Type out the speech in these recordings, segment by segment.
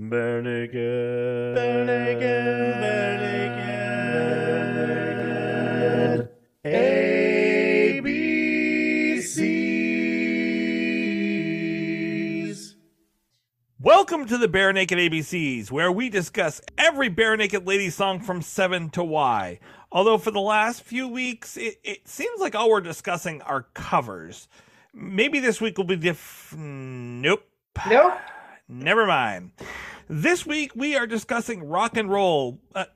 Bare naked. Bare naked, bare naked, ABCs. Welcome to the Barenaked ABCs, where we discuss every Barenaked Lady song from 7 to Y. Although for the last few weeks, it, it seems like all we're discussing are covers. Maybe this week will be different. Nope. Nope. Never mind. This week we are discussing rock and roll. Uh,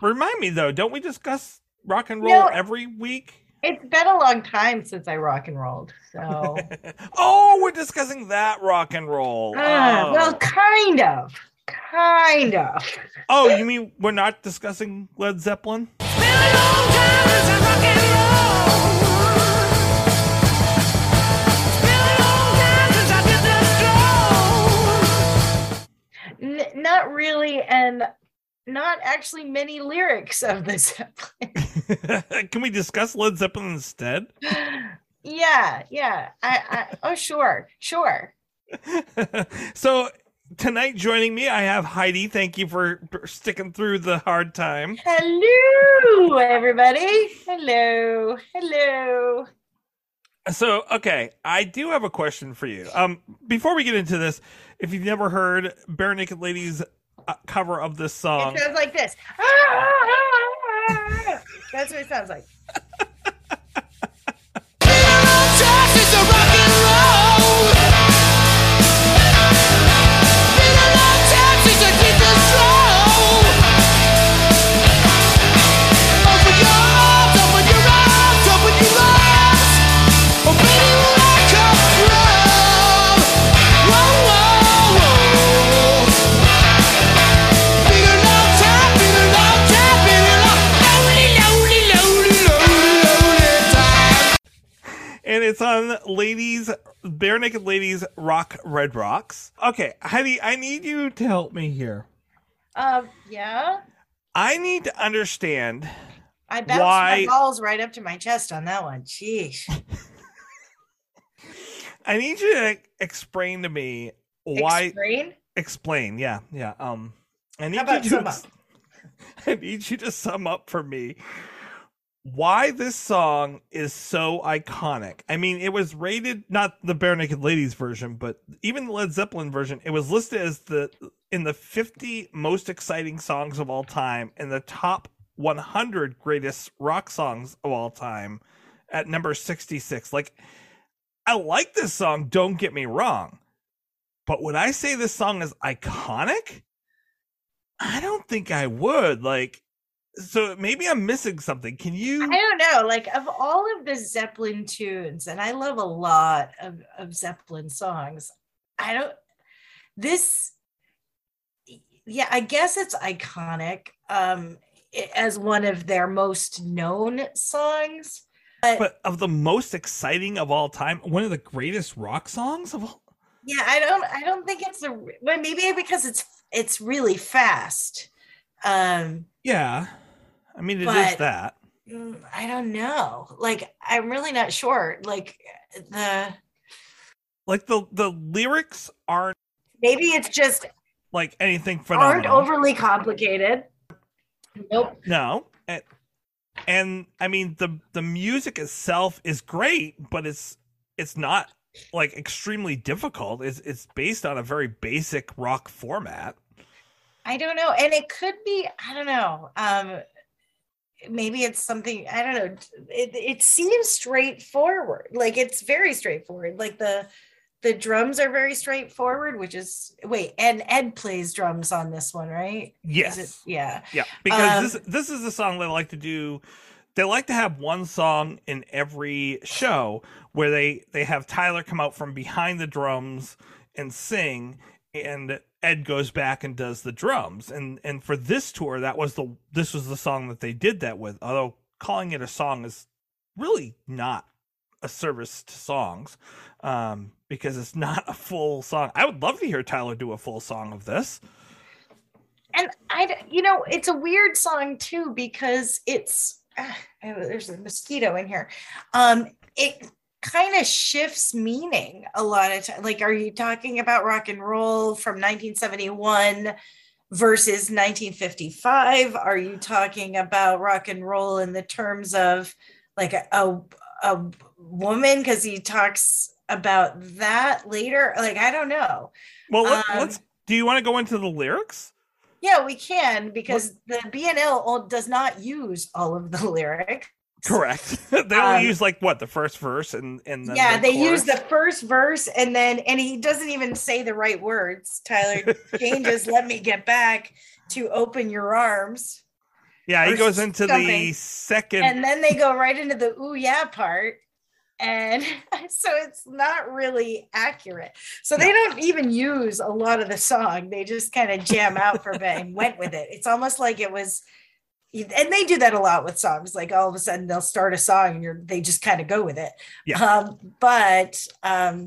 remind me though, don't we discuss rock and roll No. every week? It's been a long time since I rock and rolled. So, oh, we're discussing that rock and roll. Ah, oh. well, kind of. Kind of. oh, you mean we're not discussing Led Zeppelin? Not really, and not actually many lyrics of the Zeppelin. Can we discuss Led Zeppelin instead? yeah, yeah. I, I, oh, sure, sure. so tonight joining me, I have Heidi. Thank you for for sticking through the hard time. Hello, everybody. Hello, hello. So, okay, I do have a question for you. Um, before we get into this, if you've never heard Barenaked Ladies' uh, cover of this song, It sounds like this. That's what it sounds like. on Ladies Barenaked Ladies Rock Red Rocks. Okay, Heidi, I need you to help me here. Um, yeah. I need to understand I bounced Why- my balls right up to my chest on that one. Sheesh. I need you to explain to me why Explain? explain. Yeah, yeah. Um I need you sum to up? I need you to sum up for me why this song is so iconic. I mean, it was rated not the Barenaked Ladies version, but even the Led Zeppelin version. It was listed as the in the 50 most exciting songs of all time and the top 100 greatest rock songs of all time at number 66. Like I like this song, don't get me wrong. But would I say this song is iconic? I don't think I would. Like, so maybe I'm missing something. Can you? I don't know. Like of all of the Zeppelin tunes, and I love a lot of, of Zeppelin songs. I don't this yeah, I guess it's iconic um as one of their most known songs. But of the most exciting of all time, one of the greatest rock songs of all. Yeah, I don't I don't think it's a well maybe because it's it's really fast. Um Yeah, I mean it is that. mm, I don't know. Like I'm really not sure. Like the Like the the lyrics aren't maybe it's just like anything aren't phenomenal. overly complicated. Nope. No. And, and I mean the the music itself is great, but it's it's not like extremely difficult. It's it's based on a very basic rock format. I don't know. And it could be, I don't know. Um maybe it's something, I don't know. It it seems straightforward. Like it's very straightforward. Like the the drums are very straightforward, which is wait, and Ed plays drums on this one, right? Yes. it- yeah. Yeah, because Um, this this is a song they like to do. They like to have one song in every show where they they have Tyler come out from behind the drums and sing, and Ed goes back and does the drums. And and for this tour, that was the this was the song that they did that with. Although calling it a song is really not a service to songs um, because it's not a full song. I would love to hear Tyler do a full song of this. And I, you know, it's a weird song too because it's oh, there's a mosquito in here. Um, it kind of shifts meaning a lot of time. Like, are you talking about rock and roll from 1971 versus 1955? Are you talking about rock and roll in the terms of like a, a, a woman? Because he talks about that later. Like, I don't know. Well, let, Um, let's. Do you want to go into the lyrics? Yeah, we can because the BNL does not use all of the lyrics. Correct. they only Um, use like what the first verse and and then yeah, the they use the first verse and then and he doesn't even say the right words. Tyler changes "Let me get back" to "Open your arms," Yeah, he goes into the second. and then they go right into the "ooh yeah" part. And so it's not really accurate. So they don't even use a lot of the song. They just kind of jam out for a bit and went with it. It's almost like it was and they do that a lot with songs like all of a sudden they'll start a song and you're they just kind of go with it Yeah. um but um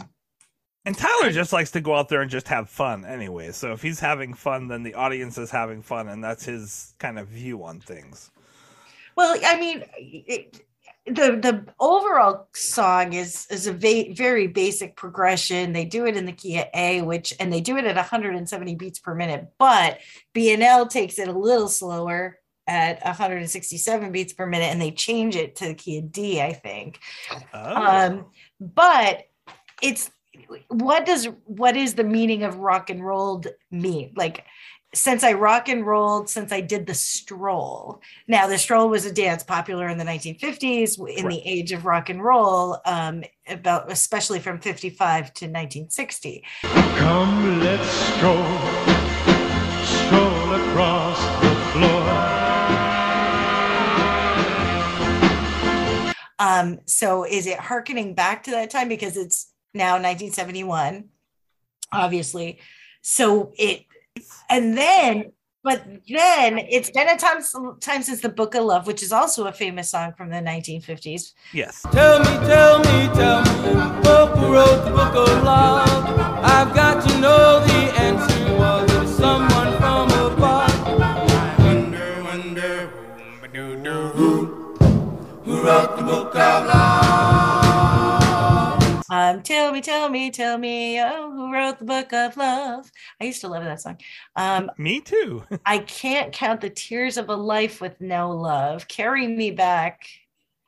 And Tyler just likes to go out there and just have fun anyway. So if he's having fun, then the audience is having fun, and that's his kind of view on things. well i mean it, the the overall song is is a va- very basic progression they do it in the key of a which and they do it at 170 beats per minute but bnl takes it a little slower at 167 beats per minute and they change it to the key of d i think. Oh. um but it's what does what is the meaning of rock and rolled mean? Like since i rock and rolled since i did the stroll. Now the stroll was a dance popular in the 1950s in the age of rock and roll um about especially from 55 to 1960 Come, let's stroll, stroll across the floor. Um so is it harkening back to that time because it's now 1971 obviously so it and then but then it's been a time, time since the book of love which is also a famous song from the 1950s yes. Tell me, tell me, tell me, book who wrote the book of love? I've got to know the answer. Was it someone from of love? um tell me tell me tell me oh who wrote the book of love i used to love that song um Me too. i can't count the tears of a life with no love carry me back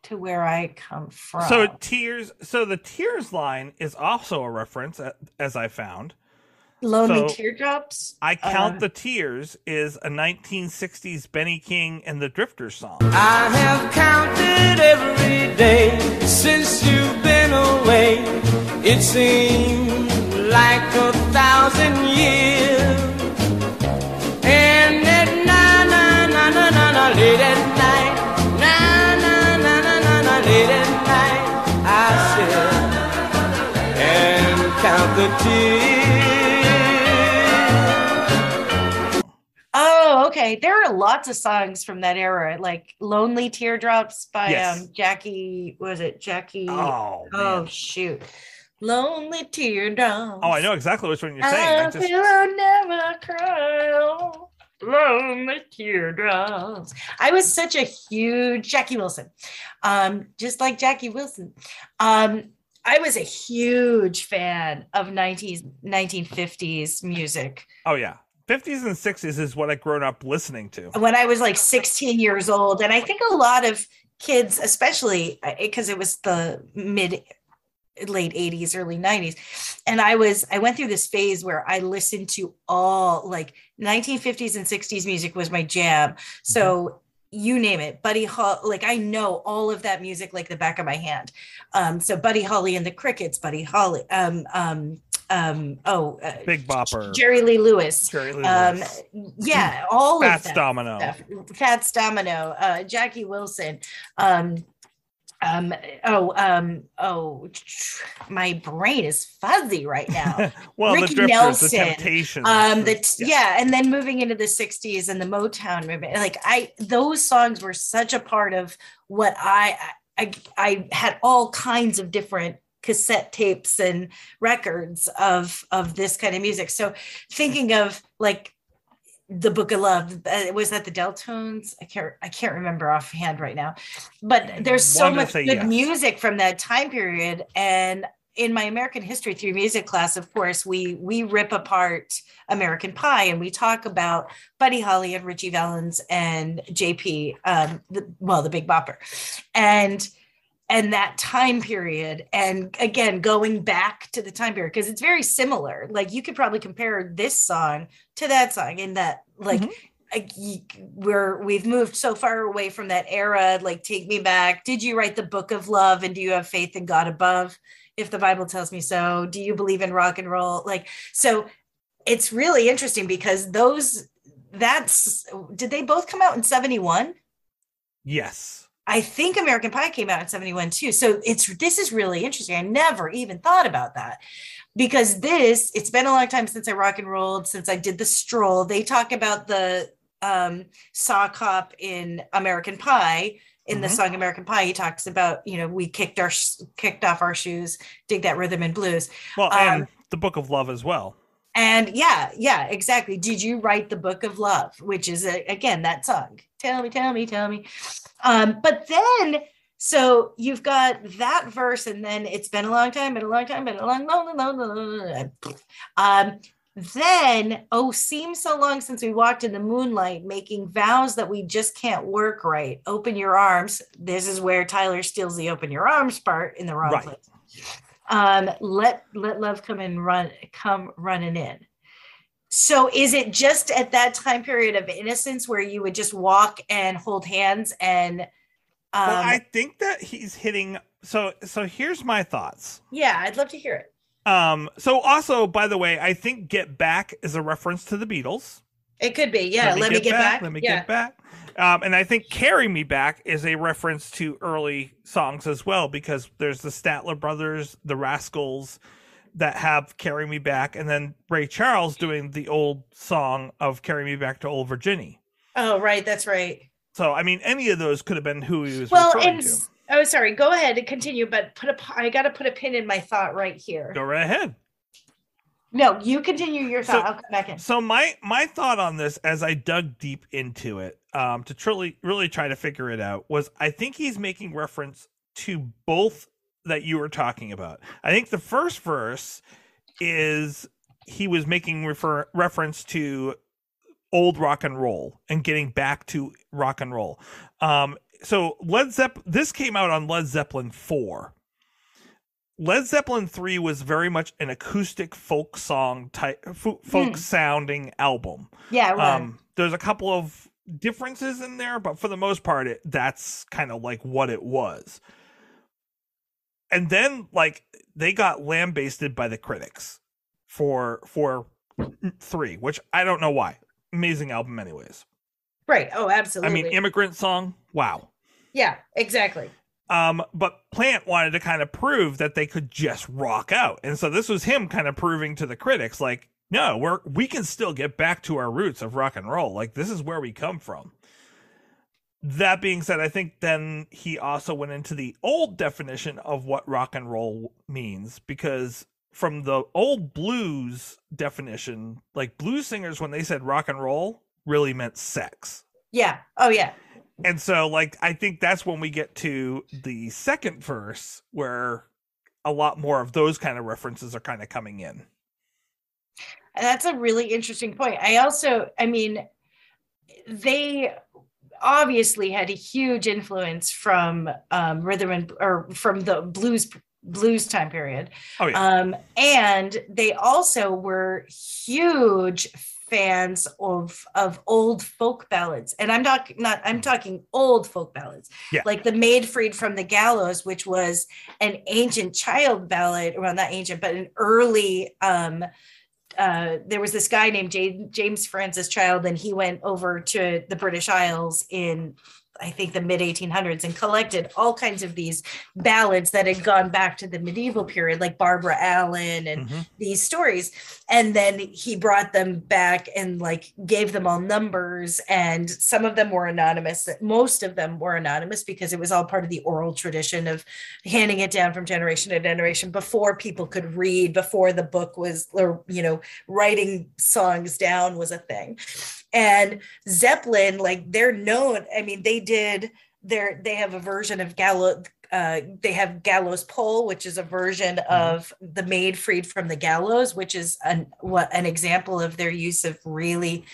to where i come from So tears. So the tears line is also a reference, as I found. Lonely so- teardrops I count Uh, the tears is a 1960s Benny King and the Drifters song. I have counted every day since you've been away. It seems like a thousand years. And at na na na na na na late at night, na na na na na na late at night, I sit and count the tears. Okay. There are lots of songs from that era, like "Lonely Teardrops" by Yes. um Jackie. Was it Jackie? Oh, Oh, man. shoot, "Lonely Teardrops." Oh, I know exactly which one you're saying. I I just, feel I'll never cry. Lonely teardrops. I was such a huge Jackie Wilson, um, just like Jackie Wilson. Um, I was a huge fan of 90s, 1950s music. oh yeah, 50s and 60s is what I've grown up listening to. when I was like 16 years old. And I think a lot of kids, especially because it was the mid late 80s early 90s and i was i went through this phase where i listened to all like 1950s and 60s music was my jam so you name it buddy Hol- like i know all of that music like the back of my hand um so buddy holly and the crickets buddy holly um um um oh uh, Big Bopper, jerry lee lewis Jerry Lee um yeah all of Fats that Domino. stuff. Fats Domino, uh, Jackie Wilson, um, um, oh, um, oh, my brain is fuzzy right now. well, Ricky the Drifters, Nelson, the um, the yeah. yeah, and then moving into the '60s and the Motown movement, like I, those songs were such a part of what I, I, I had all kinds of different cassette tapes and records of of this kind of music. So thinking of like the Book of Love. Uh, was that the Deltones? I can't I can't remember offhand right now. But there's so much good yes. music from that time period. And in my American History through music class, of course, we we rip apart American Pie and we talk about Buddy Holly and Ritchie Valens and JP, um, the, well, the Big Bopper, and and that time period and again going back to the time period because it's very similar. Like you could probably compare this song to that song in that like Mhm. we're we've moved so far away from that era like take me back. Did you write the book of love and do you have faith in god above if the bible tells me so? Do you believe in rock and roll? Like so it's really interesting because those that's did they both come out in 71 Yes. I think American Pie came out in 71 too. So it's this is really interesting. I never even thought about that because this, it's been a long time since I rock and rolled, since I did the stroll. They talk about the um sock hop in American Pie. In the Mhm. song American Pie, he talks about, you know, we kicked our kicked off our shoes, dig that rhythm and blues. Well, Um, and the Book of Love as well. And yeah, yeah, exactly. Did you write the book of love, which is a, again that song? Tell me, tell me, tell me. Um, but then so you've got that verse, and then it's been a long time, been a long time, been a long, long, long, long, long, long. Um, then oh, seems so long since we walked in the moonlight, making vows that we just can't work right. Open your arms. This is where Tyler steals the open your arms part in the wrong Right. place um let let love come and run come running in so is it just at that time period of innocence where you would just walk and hold hands and um well, I think that he's hitting. So, so here's my thoughts. yeah i'd love to hear it Um, so also, by the way, I think "Get Back" is a reference to the Beatles. It could be yeah let, me get back, Let me yeah. get back. Um, and I think "Carry Me Back" is a reference to early songs as well, because there's the Statler Brothers, the Rascals, that have "Carry Me Back," and then Ray Charles doing the old song of "Carry Me Back to Old Virginia." oh right that's right So, I mean, any of those could have been who he was well referring and to. oh sorry go ahead and continue but put a i gotta put a pin in my thought right here Go right ahead. No you continue your So- thought i'll come back in So my my thought on this, as I dug deep into it, um, to truly really try to figure it out, was I think he's making reference to both that you were talking about. I think the first verse is he was making refer reference to old rock and roll and getting back to rock and roll. Um, so Led Zeppelin, this came out on Led Zeppelin four. Led Zeppelin 3 was very much an acoustic folk song type folk Hmm. sounding album. yeah right. Um there's a couple of differences in there, but for the most part it that's kind of like what it was. And then like they got lambasted by the critics for for 3, which I don't know why. Amazing album anyways. right oh absolutely. I mean Immigrant Song, wow. yeah exactly Um, but Plant wanted to kind of prove that they could just rock out, and so this was him kind of proving to the critics, like, no, we're we can still get back to our roots of rock and roll. Like this is where we come from. That being said, I think then he also went into the old definition of what rock and roll means because from the old blues definition, like blues singers when they said rock and roll really meant sex. yeah oh yeah And so, like, I think that's when we get to the second verse where a lot more of those kind of references are kind of coming in. That's a really interesting point. I also, I mean, they obviously had a huge influence from um, rhythm and or from the blues blues time period. Oh, yeah. Um, and they also were huge fans of of old folk ballads. And i'm talking not i'm talking old folk ballads. Yeah. like the maid freed from the gallows which was an ancient child ballad well not ancient but an early um uh, there was this guy named James Francis Child, and he went over to the British Isles in, I think, the mid 1800s and collected all kinds of these ballads that had gone back to the medieval period, like Barbara Allen and Mhm. these stories. And then he brought them back and like gave them all numbers, and some of them were anonymous. Most of them were anonymous because it was all part of the oral tradition of handing it down from generation to generation before people could read, before the book was, or you know, writing songs down was a thing. And Zeppelin, like they're known. I mean, they did their they have a version of Gallo. Uh, they have Gallows Pole, which is a version of the Maid Freed from the Gallows, which is an what an example of their use of really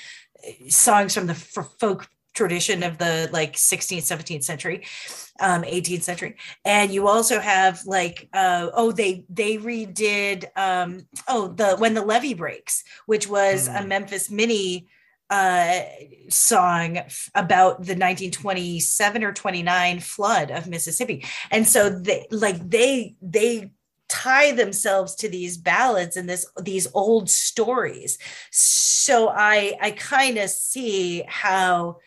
uh, songs from the f- folk tradition of the like 16th 17th century um 18th century and you also have like uh oh they they redid um oh the when the levee breaks which was a Hmm. memphis minnie uh song about the 1927 or 29 flood of mississippi. And so they like they they tie themselves to these ballads and this these old stories. So i i kind of see how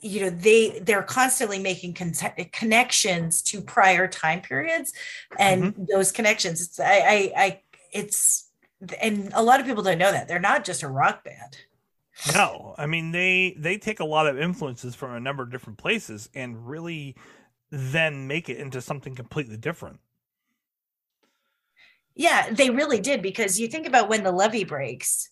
you know they they're constantly making con- connections to prior time periods and those connections. It's I, I i it's and a lot of people don't know that. They're not just a rock band No, I mean they they take a lot of influences from a number of different places and really then make it into something completely different. Yeah, they really did because you think about when the levee breaks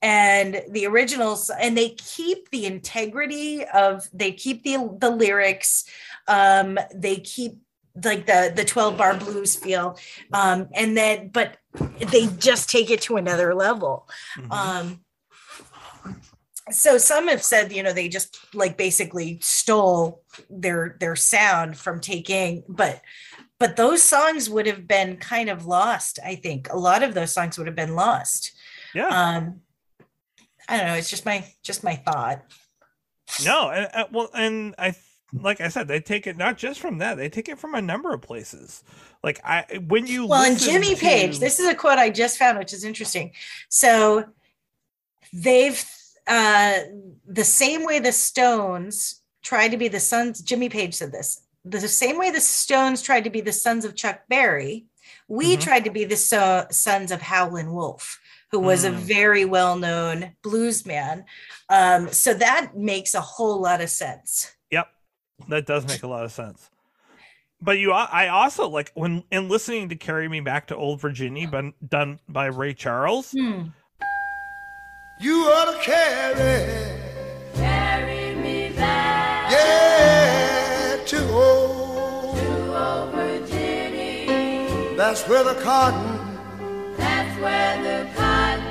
and the originals and they keep the integrity of they keep the the lyrics um they keep like the the 12 bar blues feel um and then but they just take it to another level Mhm. um so some have said you know they just like basically stole their their sound from taking but but those songs would have been kind of lost i think a lot of those songs would have been lost yeah. um i don't know it's just my just my thought no, and uh, well, and I like I said, they take it not just from that; they take it from a number of places. Like I, when you well and jimmy page this is a quote i just found which is interesting so they've uh the same way the stones tried to be the sons jimmy page said this the same way the stones tried to be the sons of chuck berry we Mhm. tried to be the so- sons of howlin' wolf who was a Mm. very well-known blues man um so that makes a whole lot of sense Yep, that does make a lot of sense. But you, I also like when in listening to "Carry Me Back to Old Virginia," but done by Ray Charles. Hmm. You ought to carry, Carry me back yeah, to old. to old Virginia. That's where the cotton That's where the cotton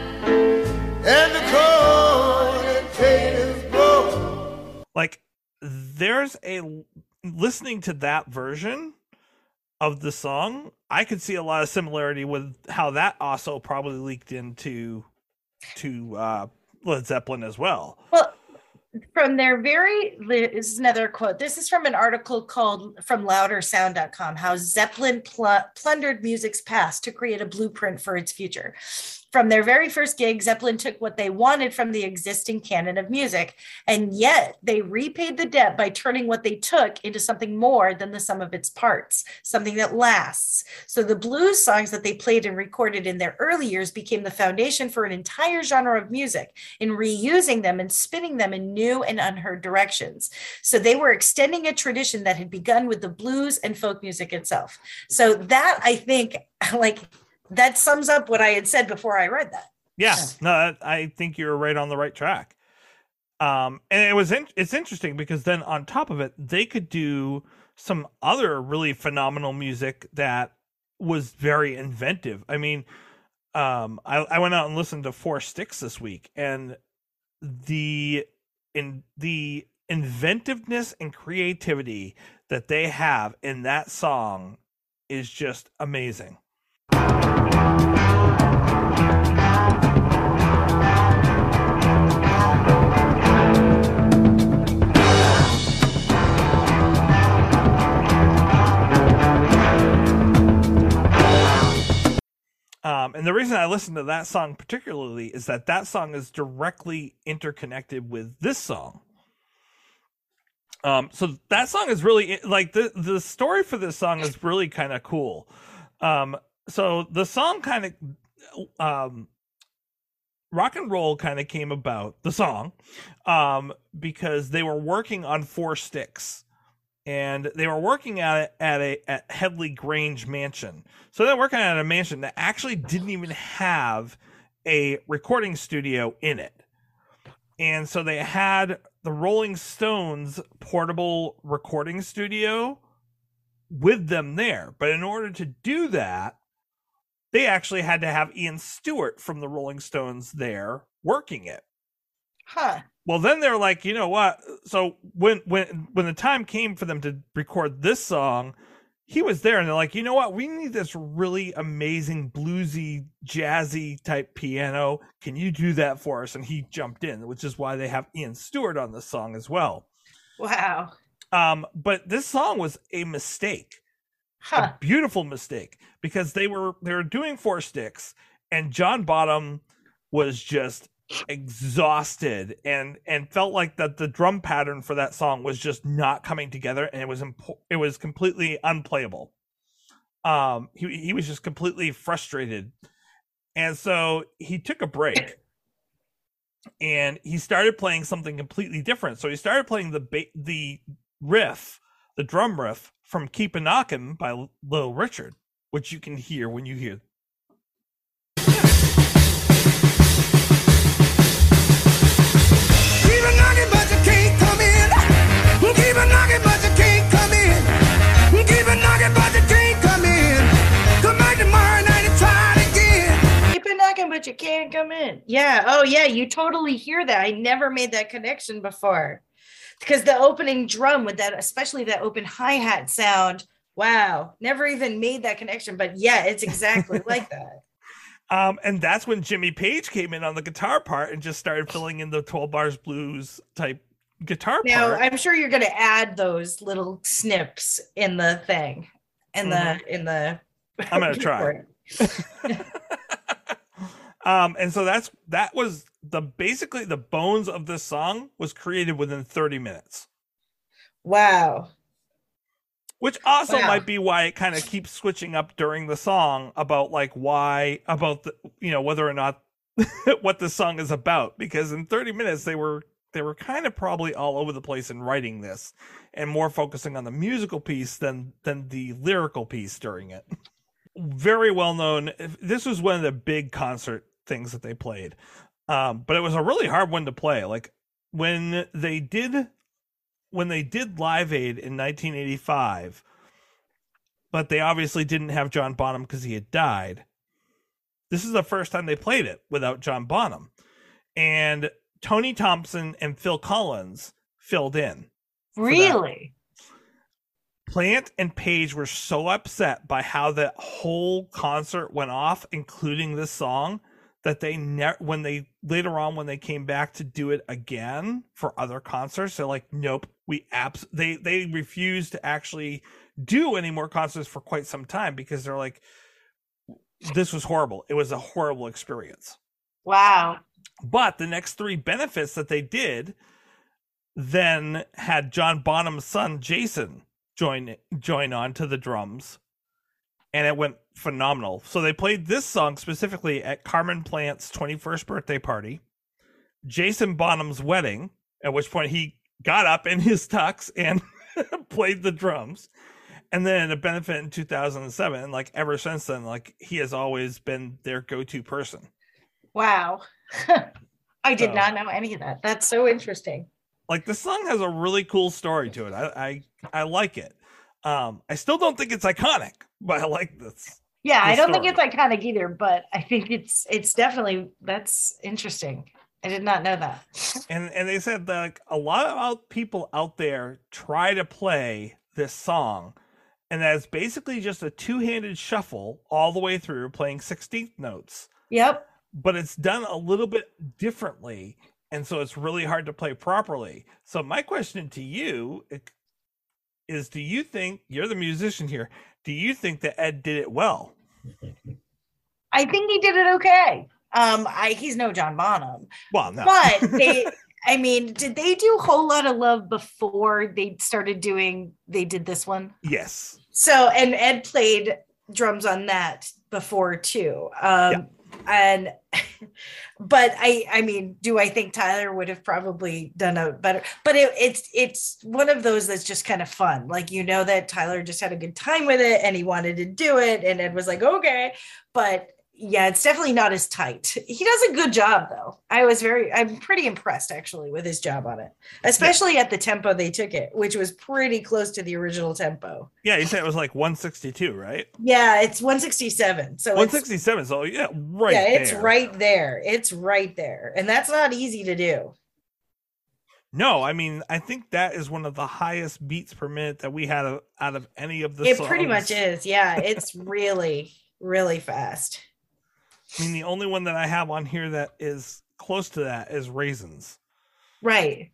and the corn and potatoes grow. like there's a listening to that version of the song i could see a lot of similarity with how that also probably leaked into to uh led zeppelin as well Well, from their very, this is another quote. This is from an article called from loudersound.com how Zeppelin pl- plundered music's past to create a blueprint for its future. From their very first gig, Zeppelin took what they wanted from the existing canon of music, and yet they repaid the debt by turning what they took into something more than the sum of its parts, something that lasts. So the blues songs that they played and recorded in their early years became the foundation for an entire genre of music in reusing them and spinning them in new and unheard directions. So they were extending a tradition that had begun with the blues and folk music itself. So that I think like that sums up what I had said before I read that. yeah no i think you're right on the right track. Um and it was in, it's interesting because then on top of it they could do some other really phenomenal music that was very inventive. I mean um i, I went out and listened to four sticks this week and the in the inventiveness and creativity that they have in that song is just amazing Um, and the reason I listen to that song particularly is that that song is directly interconnected with this song. Um, so that song is really like the the story for this song is really kind of cool. Um, so the song kind of um, rock and roll kind of came about the song um, because they were working on four sticks and they were working at it at a at Headley Grange mansion. So they're working at a mansion that actually didn't even have a recording studio in it. and so they had the Rolling Stones portable recording studio with them there. But in order to do that, they actually had to have Ian Stewart from the Rolling Stones there working it. Huh. Well, then they're like, you know what? So when when when the time came for them to record this song, he was there, and they're like, you know what? We need this really amazing bluesy, jazzy type piano. Can you do that for us? And he jumped in, which is why they have Ian Stewart on the song as well. Wow. Um, but this song was a mistake Huh. a beautiful mistake because they were they were doing four sticks and John Bonham was just exhausted and and felt like that the drum pattern for that song was just not coming together and it was impo- it was completely unplayable. Um he he was just completely frustrated. And so he took a break and he started playing something completely different. So he started playing the ba- the riff, the drum riff from "Keep a Knockin'" by L- Little Richard, which you can hear when you hear. Keep a knocking, but you can't come in. Keep a knocking, but you can't come in. Keep a knocking, but you can't come in. Come back tomorrow night and try it again. Keep it knocking, but you can't come in. Yeah. Oh, yeah. You totally hear that. I never made that connection before. Because the opening drum with that, especially that open hi hat sound, wow, never even made that connection. But yeah, it's exactly like that. Um, and that's when Jimmy Page came in on the guitar part and just started filling in the twelve bars blues type guitar Now, part. I'm sure you're going to add those little snips in the thing, in the, in the, I'm gonna try. um, and so that's that was the basically the bones of this song was created within 30 minutes. Wow. which also Wow. might be why it kind of keeps switching up during the song about like why about the you know whether or not what the song is about because in 30 minutes they were they were kind of probably all over the place in writing this and more focusing on the musical piece than than the lyrical piece during it very well known this was one of the big concert things that they played um but it was a really hard one to play like when they did when they did Live Aid in 1985, but they obviously didn't have John Bonham because he had died. This is the first time they played it without John Bonham. And Tony Thompson and Phil Collins filled in. Really? Plant and Page were so upset by how that whole concert went off, including this song, that they ne- when they later on when they came back to do it again for other concerts, they're like, nope, we abs they they refused to actually do any more concerts for quite some time because they're like, this was horrible. It was a horrible experience. Wow. But the next three benefits that they did then had John Bonham's son Jason join join on to the drums, and it went phenomenal. So they played this song specifically at Carmen Plant's 21st birthday party, Jason Bonham's wedding, at which point he got up in his tux and played the drums. And then a benefit in 2007, and like ever since then, like he has always been their go-to person. Wow. I did So- not know any of that. That's so interesting. like the song has a really cool story to it. I I, I like it. Um, I still don't think it's iconic, but I like this. Yeah, the I don't think it's iconic either, but I think it's it's definitely that's interesting. I did not know that. And and they said that like, a lot of out people out there try to play this song, and that it's basically just a two-handed shuffle all the way through, playing sixteenth notes. Yep. But it's done a little bit differently, and so it's really hard to play properly. So my question to you is: Do you think you're the musician here? Do you think that Ed did it well? I think he did it okay. Um, I he's no John Bonham, Well, no. but they. I mean, did they do a whole lot of love before they started doing? They did this one. yes. So and Ed played drums on that before too. Um and but I I mean, do I think Tyler would have probably done a better but it, it's it's one of those that's just kind of fun. Like you know that Tyler just had a good time with it and he wanted to do it and Ed was like, okay. But yeah, it's definitely not as tight. He does a good job though. I was very I'm pretty impressed actually with his job on it. Especially at the tempo they took it, which was pretty close to the original tempo. Yeah, you said it was like 162, right? Yeah, it's 167. So it's, 167. So yeah, right. yeah, it's there. right there. It's right there. And that's not easy to do. No, I mean, I think that is one of the highest beats per minute that we had out of any of the. it pretty much is. Yeah, it's really, really fast. I mean, the only one that I have on here that is close to that is raisins. Right.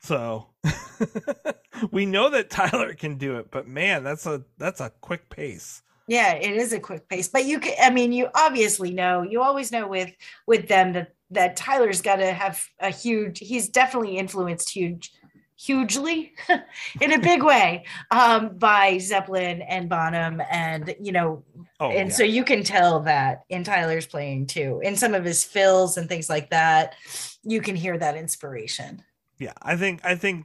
So we know that Tyler can do it, but man, that's a that's a quick pace. Yeah, it is a quick pace. But you can I mean, you obviously know, you always know with with them that that Tyler's got to have a huge he's definitely influenced huge hugely in a big way um by Zeppelin and Bonham and you know Oh, and yeah. so you can tell that in Tyler's playing too. In some of his fills and things like that, you can hear that inspiration. yeah, I think I think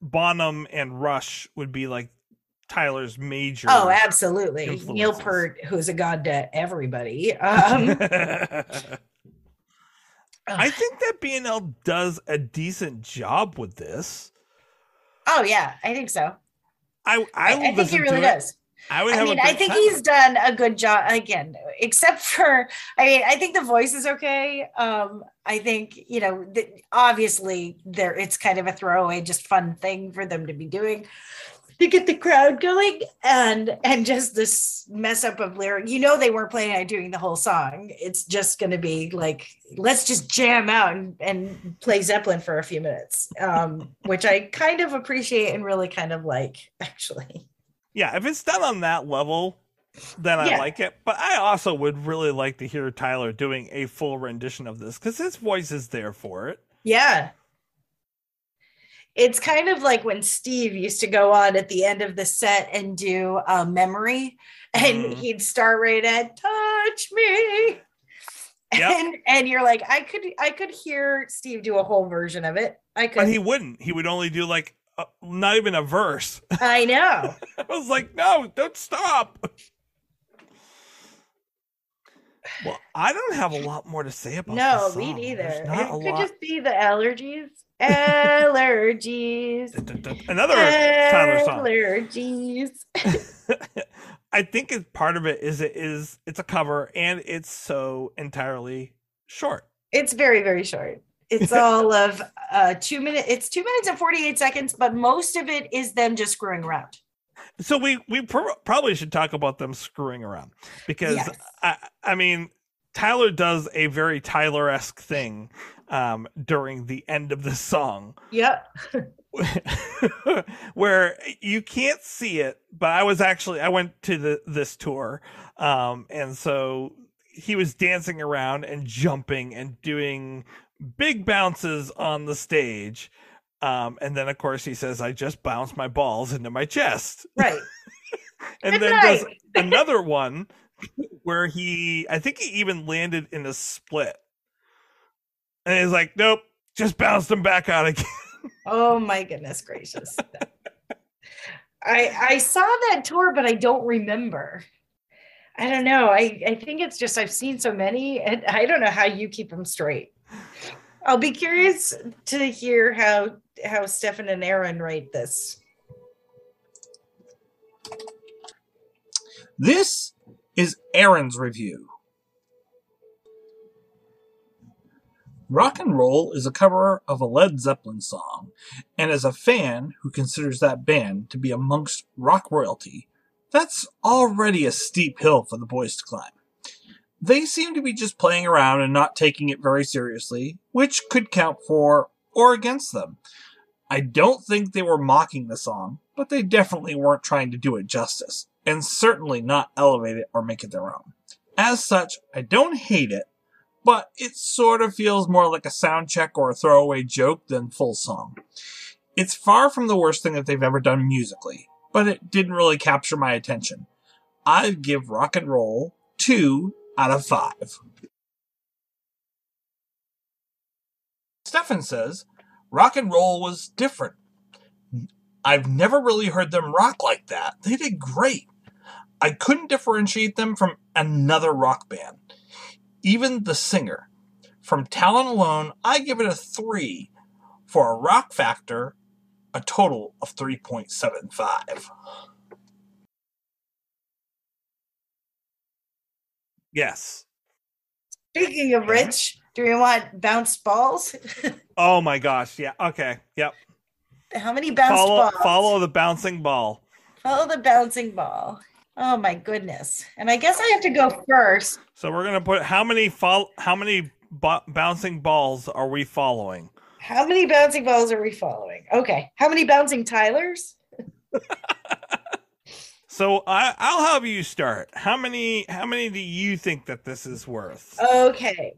Bonham and Rush would be like Tyler's major. Oh, absolutely. Neil. Peart, who's a god to everybody. Um, I think that BNL does a decent job with this. oh yeah, I think so. I I, I, I think he really it. does. I would I mean, I think time he's done a good job again, except for, I mean, I think the voice is okay. Um, I think, you know, th- obviously there it's kind of a throwaway, just fun thing for them to be doing to get the crowd going and and just this mess up of lyric. You know they weren't planning on doing the whole song. It's just gonna be like, let's just jam out and, and play Zeppelin for a few minutes. Um, which I kind of appreciate and really kind of like, actually. Yeah, if it's done on that level, then I Yeah. like it. But I also would really like to hear Tyler doing a full rendition of this because his voice is there for it. Yeah. It's kind of like when Steve used to go on at the end of the set and do a memory, and Mhm. he'd start right at "Touch Me," Yep. and and you're like, I could I could hear Steve do a whole version of it. I could. But he wouldn't. He would only do like a, not even a verse. I know. I was like, no, don't stop. Well, I don't have a lot more to say about no, this me song. neither. It could lot. just be the allergies. Allergies. Another Tyler song. Allergies. I think it's part of it is it is it's a cover and it's so entirely short. It's very, very short. It's all of uh two minutes. It's two minutes and 48 seconds, but most of it is them just screwing around. So we we pr- probably should talk about them screwing around because Yes. I I mean Tyler does a very Tyler esque thing um, during the end of the song Yep. where you can't see it, but I was actually I went to the this tour, um, and so he was dancing around and jumping and doing big bounces on the stage. Um, and then of course he says, I just bounced my balls into my chest. Right. And Good then does another one where he I think he even landed in a split. And he's like, Nope, just bounced him back out again. Oh my goodness gracious. I I saw that tour, but I don't remember. I don't know. I, I think it's just I've seen so many, and I don't know how you keep them straight. I'll be curious to hear how how Stefan and Aaron rate this. This is Aaron's review. Rock and Roll is a cover of a Led Zeppelin song, and as a fan who considers that band to be amongst rock royalty, that's already a steep hill for the boys to climb. They seem to be just playing around and not taking it very seriously, which could count for or against them. I don't think they were mocking the song, but they definitely weren't trying to do it justice, and certainly not elevate it or make it their own. As such, I don't hate it, but it sort of feels more like a sound check or a throwaway joke than full song. It's far from the worst thing that they've ever done musically, but it didn't really capture my attention. I'd give rock and roll two out of five. Stefan says, rock and roll was different. I've never really heard them rock like that. They did great. I couldn't differentiate them from another rock band. Even the Singer. From talent alone, I give it a 3. For a rock factor, a total of 3.75. Yes. Speaking of rich, do we want bounce balls? Oh my gosh. Yeah. Okay. Yep. How many bounce Follow balls? follow the bouncing ball. Follow the bouncing ball. Oh my goodness. And I guess I have to go first. So we're gonna put how many fol- how many bu- bouncing balls are we following? How many bouncing balls are we following? Okay. How many bouncing Tylers? So I I'll have you start. How many how many do you think that this is worth? Okay.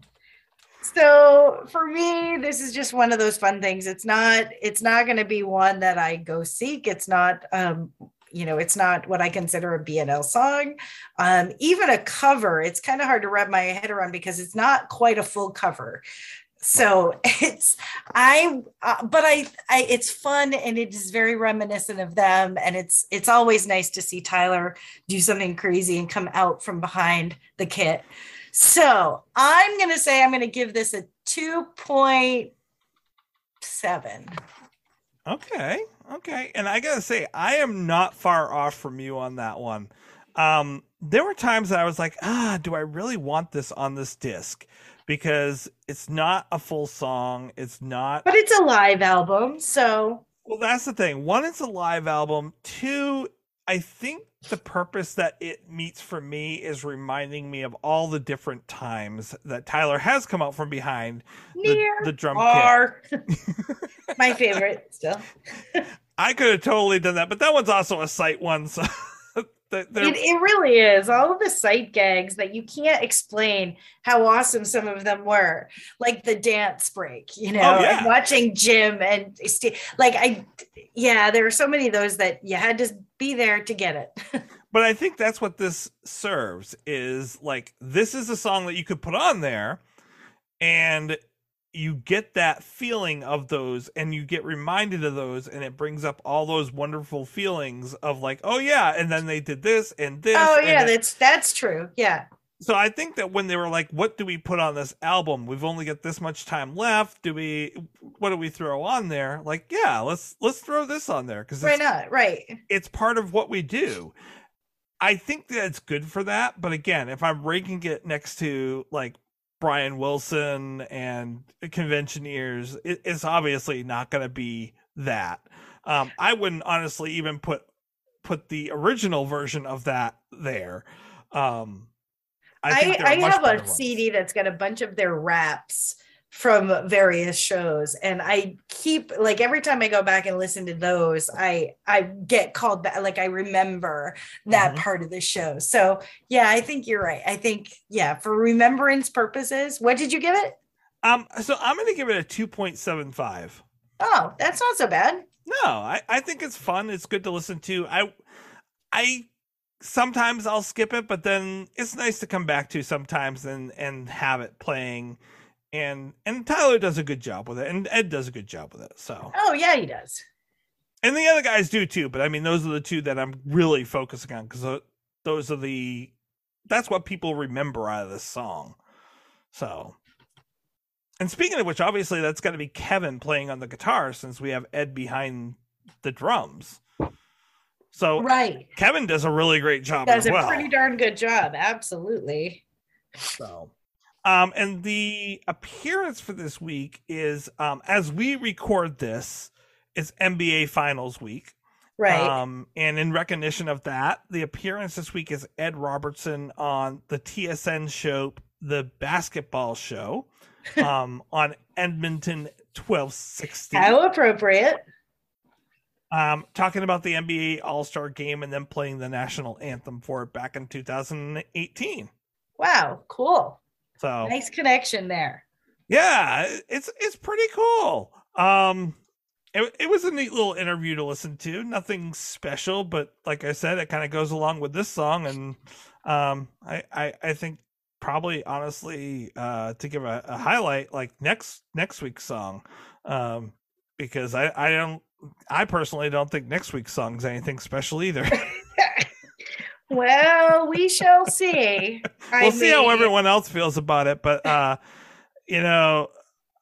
So for me, this is just one of those fun things. It's not, it's not going to be one that I go seek. It's not, um, you know, it's not what I consider a BNL song. Um, even a cover, it's kind of hard to wrap my head around because it's not quite a full cover. So it's I, uh, but I, I, it's fun and it is very reminiscent of them, and it's it's always nice to see Tyler do something crazy and come out from behind the kit. So I'm going to say I'm going to give this a 2.7. Okay, okay. And I gotta say, I am not far off from you on that one. Um, there were times that I was like, ah, do I really want this on this disc? Because it's not a full song. It's not. But it's a live album. So Well, that's the thing. One, it's a live album. Two, I think the purpose that it meets for me is reminding me of all the different times that Tyler has come out from behind the, the drum kit. my favorite still. I could have totally done that, but that one's also a sight one. So It, it really is. All of the sight gags that you can't explain how awesome some of them were, like the dance break, you oh, know, Oh, yeah. watching Jim and Steve. Like, I, yeah, there are so many of those that you had to be there to get it. but I think that's what this serves is like this is a song that you could put on there and you get that feeling of those and you get reminded of those and it brings up all those wonderful feelings of like oh yeah and then they did this and this oh, yeah, that's that's true. Yeah. so I think that when they were like, "What do we put on this album? We've only got this much time left. Do we? What do we throw on there? Like, yeah, let's let's throw this on there because Why it's, not? Right. it's part of what we do. I think that it's good for that. But again, if I'm ranking it next to like Brian Wilson and Conventioneers, it, it's obviously not going to be that. Um, I wouldn't honestly even put put the original version of that there. Um, I, think there I, have a ones. CD that's got a bunch of their raps from various shows and I keep like every time I go back and listen to those I I get called back like I remember that Mhm. part of the show. So yeah, I think you're right. I think yeah, for remembrance purposes, what did you give it? Um, so I'm going to give it a two point seven five. Oh, that's not so bad. No, I, I think it's fun. It's good to listen to. I I sometimes I'll skip it, but then it's nice to come back to sometimes and and have it playing. And and Tyler does a good job with it, and Ed does a good job with it. So Oh yeah, he does. and the other guys do too. But I mean, those are the two that I'm really focusing on because uh, those are the that's what people remember out of this song. So. And speaking of which, obviously that's got to be Kevin playing on the guitar since we have Ed behind the drums. So Right. Kevin does a really great job Does a well. pretty darn good job. Absolutely. So, um, and the appearance for this week is, um, as we record this, it's NBA Finals week. Right. Um, and in recognition of that, the appearance this week is Ed Robertson on the TSN show, the basketball show, um, on Edmonton 1260. How appropriate. um, talking about the NBA All Star game and then playing the national anthem for it back in 2018. Wow, cool. So Nice connection there. yeah, it's it's pretty cool. Um, it it was a neat little interview to listen to. Nothing special, but like I said, it kind of goes along with this song, and um, I I, I think probably honestly uh to give a, a highlight like next next week's song um because i i don't i personally don't think next week's song is anything special either well, we shall see. We'll see how everyone else feels about it, but uh, you know,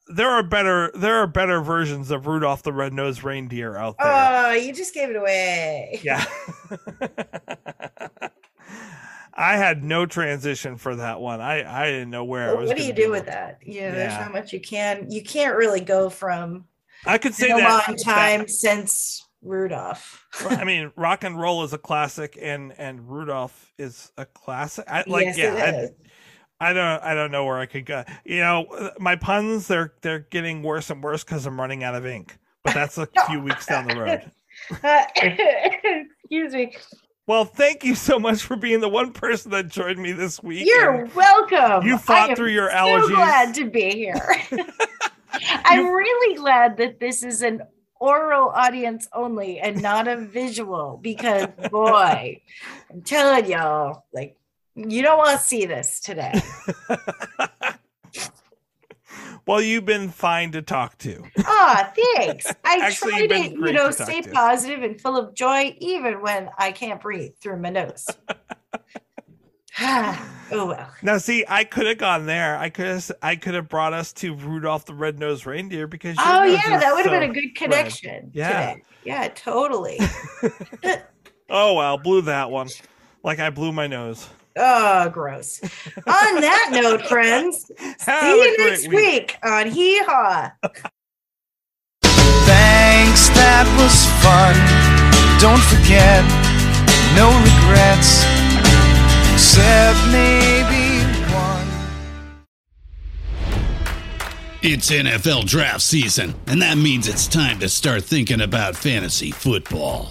there are better there are better versions of Rudolph the Red-Nosed Reindeer out there. Oh, you just gave it away. yeah. I had no transition for that one. I I didn't know where I was. What do you do with that? Yeah, there's not much you can. You can't really go from I could say no that long time since Rudolph. I mean, rock and roll is a classic, and and Rudolph is a classic. I, like, yes, yeah, I-. I don't I don't know where I could go. You know, my puns they're they're getting worse and worse because I'm running out of ink. But that's a few weeks down the road. Uh, excuse me. Well, thank you so much for being the one person that joined me this week. You're welcome. You fought through your allergies. So glad to be here. I'm really glad that this is an oral audience only and not a visual because boy, I'm telling y'all, like you don't want to see this today. well, you've been fine to talk to. Ah, thanks. I Actually, try to, you know, to stay to. positive and full of joy, even when I can't breathe through my nose. oh well. Now, see, I could have gone there. I could have. I could have brought us to Rudolph the Red-Nosed Reindeer because. Oh yeah, that would have so been a good red. connection. Yeah. today. Yeah, totally. Oh well, blew that one, like I blew my nose. Oh, gross. On that note, friends, Have see you great next week on Hee Haw. Thanks, that was fun. Don't forget, no regrets, except maybe one. It's NFL draft season, and that means it's time to start thinking about fantasy football.